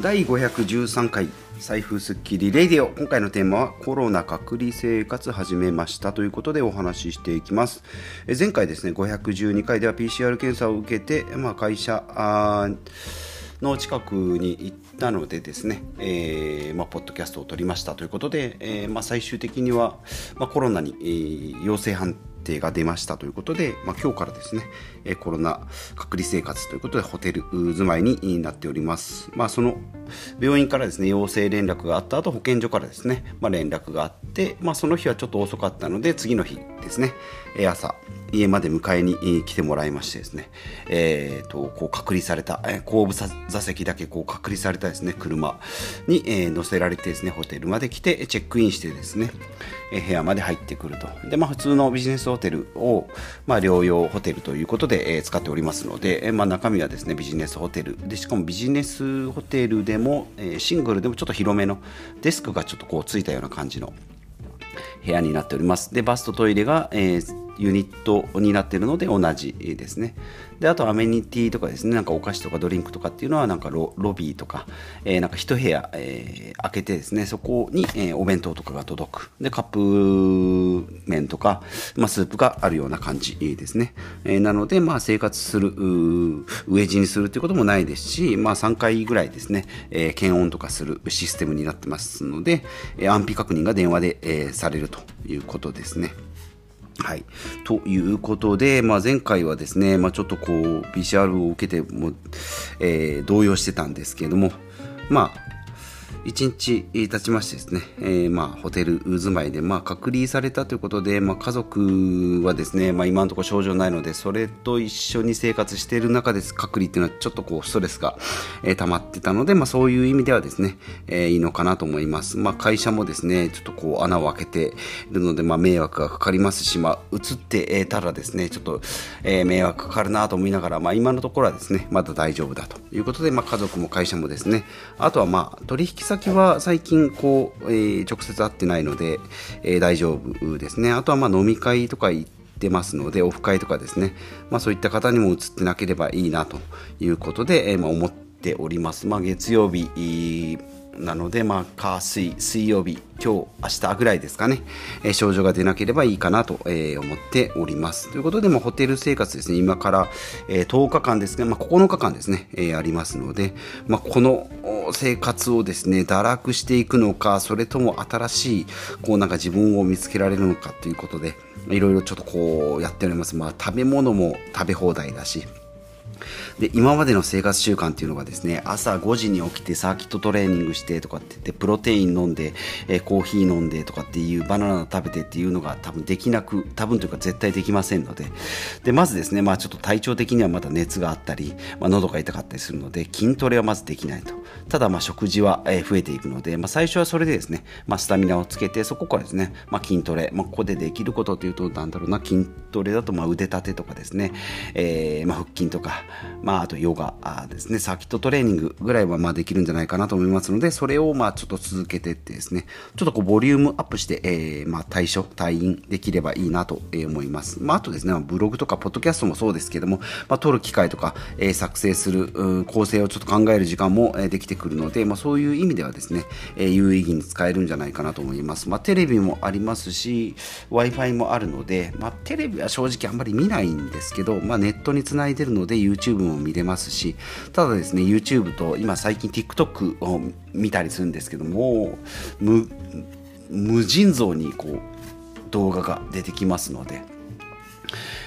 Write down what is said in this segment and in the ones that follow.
第513回財布スッキリレディオ。今回のテーマはコロナ隔離生活始めましたということでお話ししていきます。前回ですね512回では PCR 検査を受けて、まあ、会社の近くに行ったのでですね、えーまあ、ポッドキャストを撮りましたということで、えーまあ、最終的には、まあ、コロナに、えー、陽性判定が出ましたということで、まあ、今日からですね、えコロナ隔離生活ということでホテル住まいになっております。まあ、その病院からですね陽性連絡があった後保健所からですね、まあ、連絡があって、まあ、その日はちょっと遅かったので次の日ですね朝家まで迎えに来てもらいましてですね、えーと、こう隔離された、後部座席だけこう隔離されたですね車に、えー、乗せられてですねホテルまで来てチェックインしてですね、え部屋まで入ってくるとで、まあ、普通のビジネスホホテルを、まあ、療養ホテルということで、えー、使っておりますので、えー、まあ、中身はですねビジネスホテル。でしかもビジネスホテルでも、えー、シングルでもちょっと広めのデスクがちょっとこうついたような感じの部屋になっております。でバストトイレが、えーユニットになっているので同じですね。で、あとアメニティとかですね、なんかお菓子とかドリンクとかっていうのはなんかロビーとか、えー、なんか一部屋、えー、開けてですね、そこに、えー、お弁当とかが届く。で、カップ麺とか、まあ、スープがあるような感じですね。え、なので、まあ、生活する、飢え死にするということもないですし、まあ、3回ぐらいですね、え、検温とかするシステムになってますので、安否確認が電話で、え、されるということですね。はい。ということで、まあ、前回はですね、まあ、ちょっとこう、PCR を受けても、えー、動揺してたんですけれども、まあ、1日経ちましてですね、えー、まあ、ホテル住まいで、まあ、隔離されたということで、まあ、家族はですね、まあ、今のところ症状ないので、それと一緒に生活している中です、隔離っていうのはちょっとこう、ストレスが、えー、溜まってたので、まあ、そういう意味ではですね、えー、いいのかなと思います。まあ、会社もですね、ちょっとこう、穴を開けているので、まあ、迷惑がかかりますし、まあ、移ってたらですね、ちょっと、えー、迷惑かかるなと思いながら、まあ、今のところはですね、まだ大丈夫だということで、まあ、家族も会社もですね、あとはまあ、取引先は最近こう、えー、直接会ってないので、えー、大丈夫ですね。あとはまあ飲み会とか行ってますので、オフ会とかですね、まあ、そういった方にも移ってなければいいなということで、えー、まあ、思っております。まあ、月曜日なので、まあ、火水、水曜日、今日、明日ぐらいですかね、えー、症状が出なければいいかなと、えー、思っております。ということで、まあ、ホテル生活ですね、今から、えー、10日間ですが、まあ、9日間ですね、えー、ありますので、まあ、この生活をですね、堕落していくのか、それとも新しい、こうなんか自分を見つけられるのかということで、いろいろちょっとこうやっております。まあ、食べ物も食べ放題だし、で今までの生活習慣っていうのがですね朝5時に起きてサーキットトレーニングしてとかって言ってプロテイン飲んで、え、コーヒー飲んでとかっていうバナナ食べてっていうのが多分できなく多分というか絶対できませんので。でまずですねまあちょっと体調的にはまだ熱があったり、まあ、喉が痛かったりするので筋トレはまずできないと。ただまあ食事は増えていくので、まあ、最初はそれでですね、まあ、スタミナをつけてそこからですね、まあ、筋トレ、まあ、ここでできることというとなんだろうな筋トレだとまあ腕立てとかですね、えー、まあ腹筋とか、まあ、あとヨガですね、サーキットトレーニングぐらいはまあできるんじゃないかなと思いますので、それをまあちょっと続けてってですね、ちょっとこうボリュームアップして、えー、まあ対処、退院できればいいなと思います。まああとですね、ブログとかポッドキャストもそうですけども、まあ撮る機会とか、えー、作成する構成をちょっと考える時間もできてくるので、まあそういう意味ではですね、えー、有意義に使えるんじゃないかなと思います。まあテレビもありますし、Wi-Fi もあるので、まあテレビは正直あんまり見ないんですけど、まあネットにつないでるので YouTube YouTube も見れますし、ただですね YouTube と今最近 TikTok を見たりするんですけども無無尽蔵にこう動画が出てきますので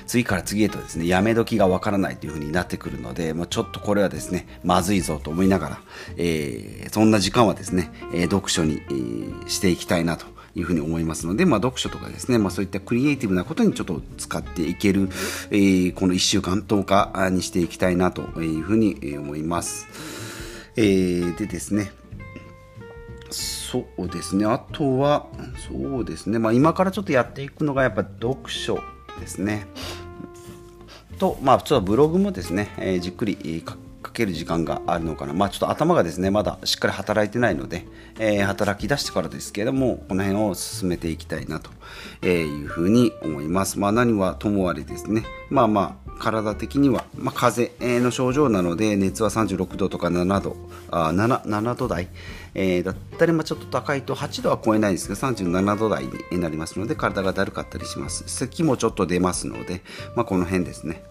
次から次へとですねやめ時がわからないという風になってくるのでもうちょっとこれはですねまずいぞと思いながら、えー、そんな時間はですね、え、読書に、していきたいなというふうに思いますので、まあ、読書とかですね、まあ、そういったクリエイティブなことにちょっと使っていける、えー、この1週間10日にしていきたいなというふうに思います。えー、でですね、そうですね、あとは、そうですね、まあ、今からちょっとやっていくのがやっぱ読書ですね。と、まあ、普通はブログもですね、えー、じっくり書かける時間があるのかな、まあ、ちょっと頭がですねまだしっかり働いてないので、えー、働き出してからですけれどもこの辺を進めていきたいなというふうに思います。まあ、何はともあれですね。まあまあ体的には、まあ、風邪の症状なので熱は36度とか7度あ 7, 7度台、えー、だったり、ま、ちょっと高いと8度は超えないですけど37度台になりますので体がだるかったりします。咳もちょっと出ますので、まあ、この辺ですね。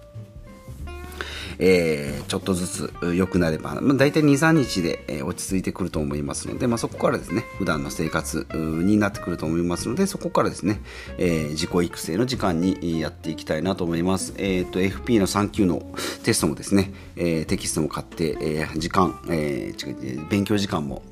えー、ちょっとずつ良くなれば、まあ、大体2、3日で、え落ち着いてくると思いますので、まあ、そこからですね、普段の生活になってくると思いますので、そこからですね、えー、自己育成の時間にやっていきたいなと思います。えっ、ー、と、FP の3級のテストもですね、えテキストも買って、え時間、え勉強時間も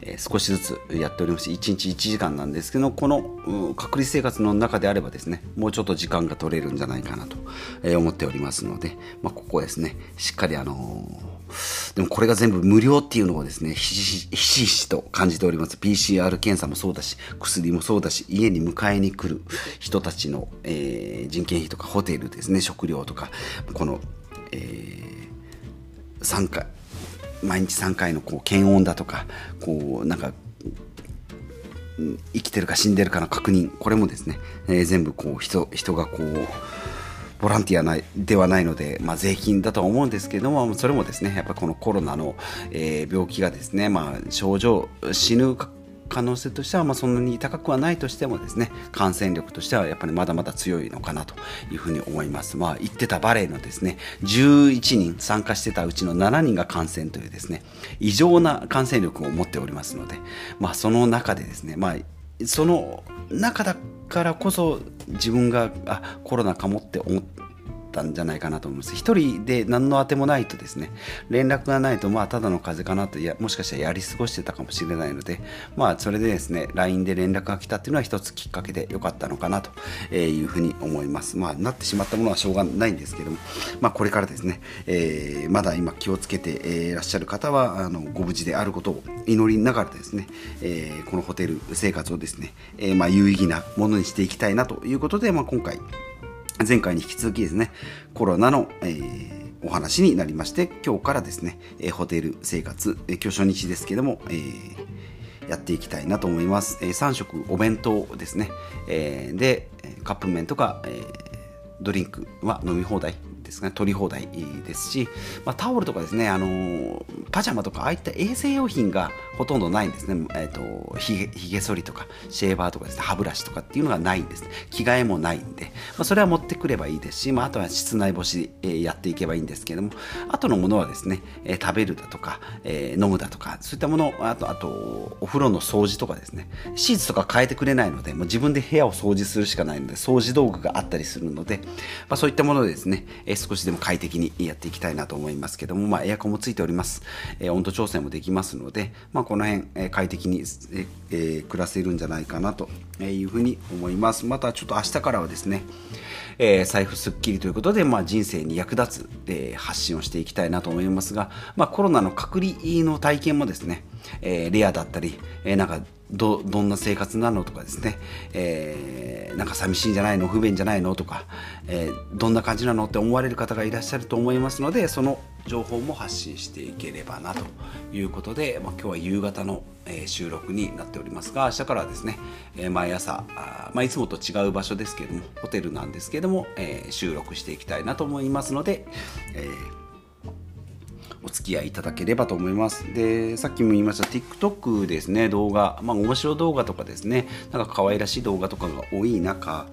えー、少しずつやっております。1日1時間なんですけどこの隔離生活の中であればですねもうちょっと時間が取れるんじゃないかなと、えー、思っておりますので、まあ、ここですねしっかりあのー、でもこれが全部無料っていうのをですねひしひしと感じております。PCR 検査もそうだし薬もそうだし家に迎えに来る人たちの、えー、人件費とかホテルですね食料とかこの、えー、参加毎日3回のこう検温だとかこうなんか生きてるか死んでるかの確認これもですね、えー、全部こう人人がこうボランティアないではないので、まあ、税金だとは思うんですけどもそれもですねやっぱこのコロナの、えー、病気がですね、まあ、症状死ぬ可能性としてはまあそんなに高くはないとしてもですね感染力としてはやっぱりまだまだ強いのかなというふうに思います。まあ言ってたバレエのですね11人参加してたうちの7人が感染というですね異常な感染力を持っておりますのでまあその中でですねまあその中だからこそ自分があコロナかもって思ってったんじゃないかなと思います。一人で何のあてもないとですね、連絡がないと、まあ、ただの風邪かなと、や、もしかしたらやり過ごしてたかもしれないので、まあ、それでですね、LINE で連絡が来たっていうのは一つきっかけで良かったのかなというふうに思います。まあ、なってしまったものはしょうがないんですけども、まあ、これからですね、えー、まだ今気をつけていらっしゃる方は、あの、ご無事であることを祈りながらですね、えー、このホテル生活をですね、えー、まあ、有意義なものにしていきたいなということで、まあ、今回、前回に引き続きですね、コロナの、えー、お話になりまして、今日からですね、えホテル生活、え今日初日ですけども、えー、やっていきたいなと思います。え3食お弁当ですね、えー、で、カップ麺とか、えドリンクは飲み放題ですね、取り放題ですし、まあ、タオルとかですね、あのー、パジャマとか、ああいった衛生用品がほとんどないんですね。えっ、ー、と、ひげ、ひげ剃りとか、シェーバーとかですね、歯ブラシとかっていうのがないんです。着替えもないんで、まあ、それは持ってくればいいですし、まあ、あとは室内干し、えー、やっていけばいいんですけども、あとのものはですね、え食べるだとか、え飲むだとか、そういったもの、あと、あと、お風呂の掃除とかですね、シーツとか変えてくれないので、もう自分で部屋を掃除するしかないので、掃除道具があったりするので、まあ、そういったものでですね、え少しでも快適にやっていきたいなと思いますけども、まあ、エアコンもついております。え温度調整もできますので、まあ、この辺、え快適に、え暮らせるんじゃないかなというふうに思います。またちょっと明日からはですね、え、財布すっきりということで、まあ、人生に役立つ、え、発信をしていきたいなと思いますが、まあ、コロナの隔離の体験もですね、え、レアだったり、え、なんかどどんな生活なのとかですね、えー、なんか寂しいんじゃないの？不便じゃないの？とか、えー、どんな感じなの？って思われる方がいらっしゃると思いますのでその情報も発信していければなということで、まあ、今日は夕方の、え、収録になっておりますが明日からはですね、え、毎朝あ、まあ、いつもと違う場所ですけどもホテルなんですけども、えー、収録していきたいなと思いますので、えーお付き合いいただければと思います。で、さっきも言いました TikTok ですね、動画、まあ面白動画とかですね、なんか可愛らしい動画とかが多い中、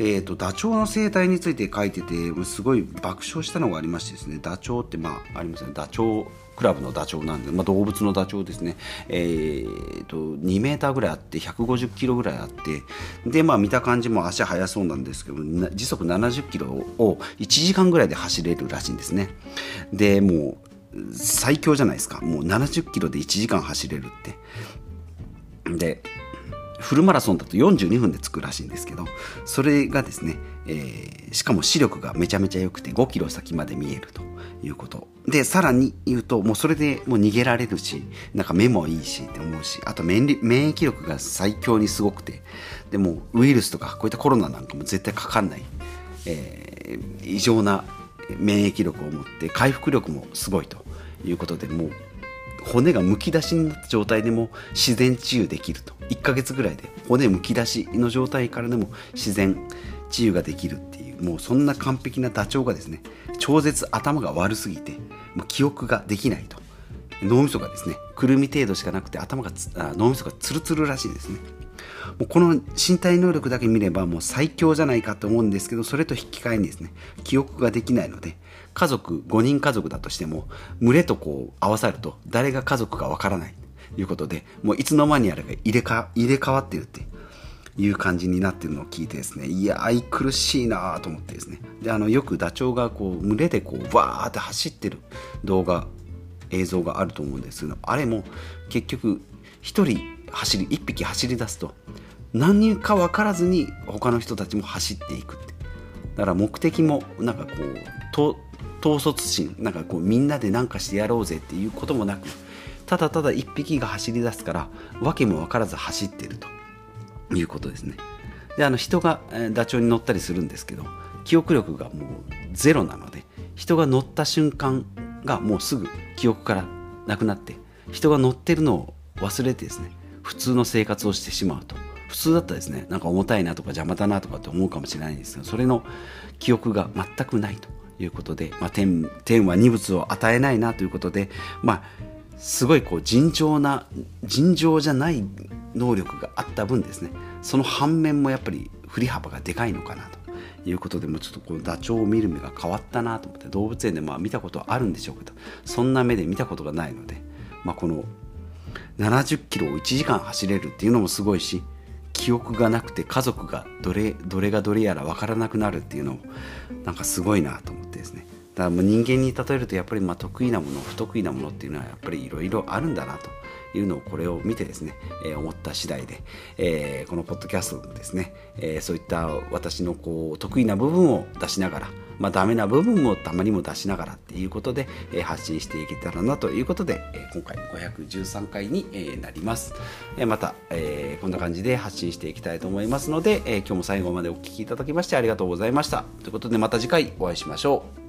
えーと、ダチョウの生態について書いててすごい爆笑したのがありましてですねダチョウってまあありますねダチョウクラブのダチョウなんで、まあ、動物のダチョウですね、えーと、2メーターぐらいあって150キロぐらいあってで、まあ、見た感じも足速そうなんですけど時速70キロを1時間ぐらいで走れるらしいんですね。でもう最強じゃないですか。もう70キロで1時間走れるって。でフルマラソンだと42分で着くらしいんですけどそれがですね、えー、しかも視力がめちゃめちゃ良くて5キロ先まで見えるということ。でさらに言うともうそれでもう逃げられるしなんか目もいいしって思うしあと免疫力が最強にすごくてでもウイルスとかこういったコロナなんかも絶対かかんない、えー、異常な免疫力を持って回復力もすごいということでもう骨がむき出しになった状態でも自然治癒できると。1ヶ月ぐらいで骨むき出しの状態からでも自然治癒ができるっていうもうそんな完璧なダチョウがですね超絶頭が悪すぎてもう記憶ができないと。脳みそがですねくるみ程度しかなくて頭が脳みそがツルツルらしいですね。もうこの身体能力だけ見ればもう最強じゃないかと思うんですけどそれと引き換えにですね記憶ができないので家族5人家族だとしても群れとこう合わさると誰が家族かわからないということでもういつの間にあれが入れか入れ替わってるっていう感じになってるのを聞いてですねいや愛苦しいなと思ってですね。であのよくダチョウがこう群れでこうわーって走ってる動画映像があると思うんですけどあれも結局1人走り1匹走り出すと何人か分からずに他の人たちも走っていくって。だから目的もなんかこう統率心なんかこうみんなで何かしてやろうぜっていうこともなくただただ1匹が走り出すから訳も分からず走ってると。いうことですね。であの人がダチョウに乗ったりするんですけど記憶力がもうゼロなので人が乗った瞬間がもうすぐ記憶からなくなって人が乗ってるのを忘れてですね普通の生活をしてしまうと。普通だったらですねなんか重たいなとか邪魔だなとかって思うかもしれないんですけどそれの記憶が全くないということで、まあ、天天は二物を与えないなということでまあすごいこう尋常な尋常じゃない能力があった分ですねその反面もやっぱり振り幅がでかいのかなということでもちょっとこのダチョウを見る目が変わったなと思って動物園でまあ見たことはあるんでしょうけどそんな目で見たことがないので、まあ、この70キロを1時間走れるっていうのもすごいし記憶がなくて家族がどれどれがどれやら分からなくなるっていうのもなんかすごいなと思ってですね。だからもう人間に例えるとやっぱりま得意なもの不得意なものっていうのはやっぱりいろいろあるんだなと。いうのをこれを見てですね、えー、思った次第で、えー、このポッドキャストですね、えー、そういった私のこう得意な部分を出しながらまあ、ダメな部分もたまにも出しながらっていうことで、えー、発信していけたらなということで、えー、今回513回に、えー、なります、えー、また、えー、こんな感じで発信していきたいと思いますので、えー、今日も最後までお聴きいただきましてありがとうございました。ということでまた次回お会いしましょう。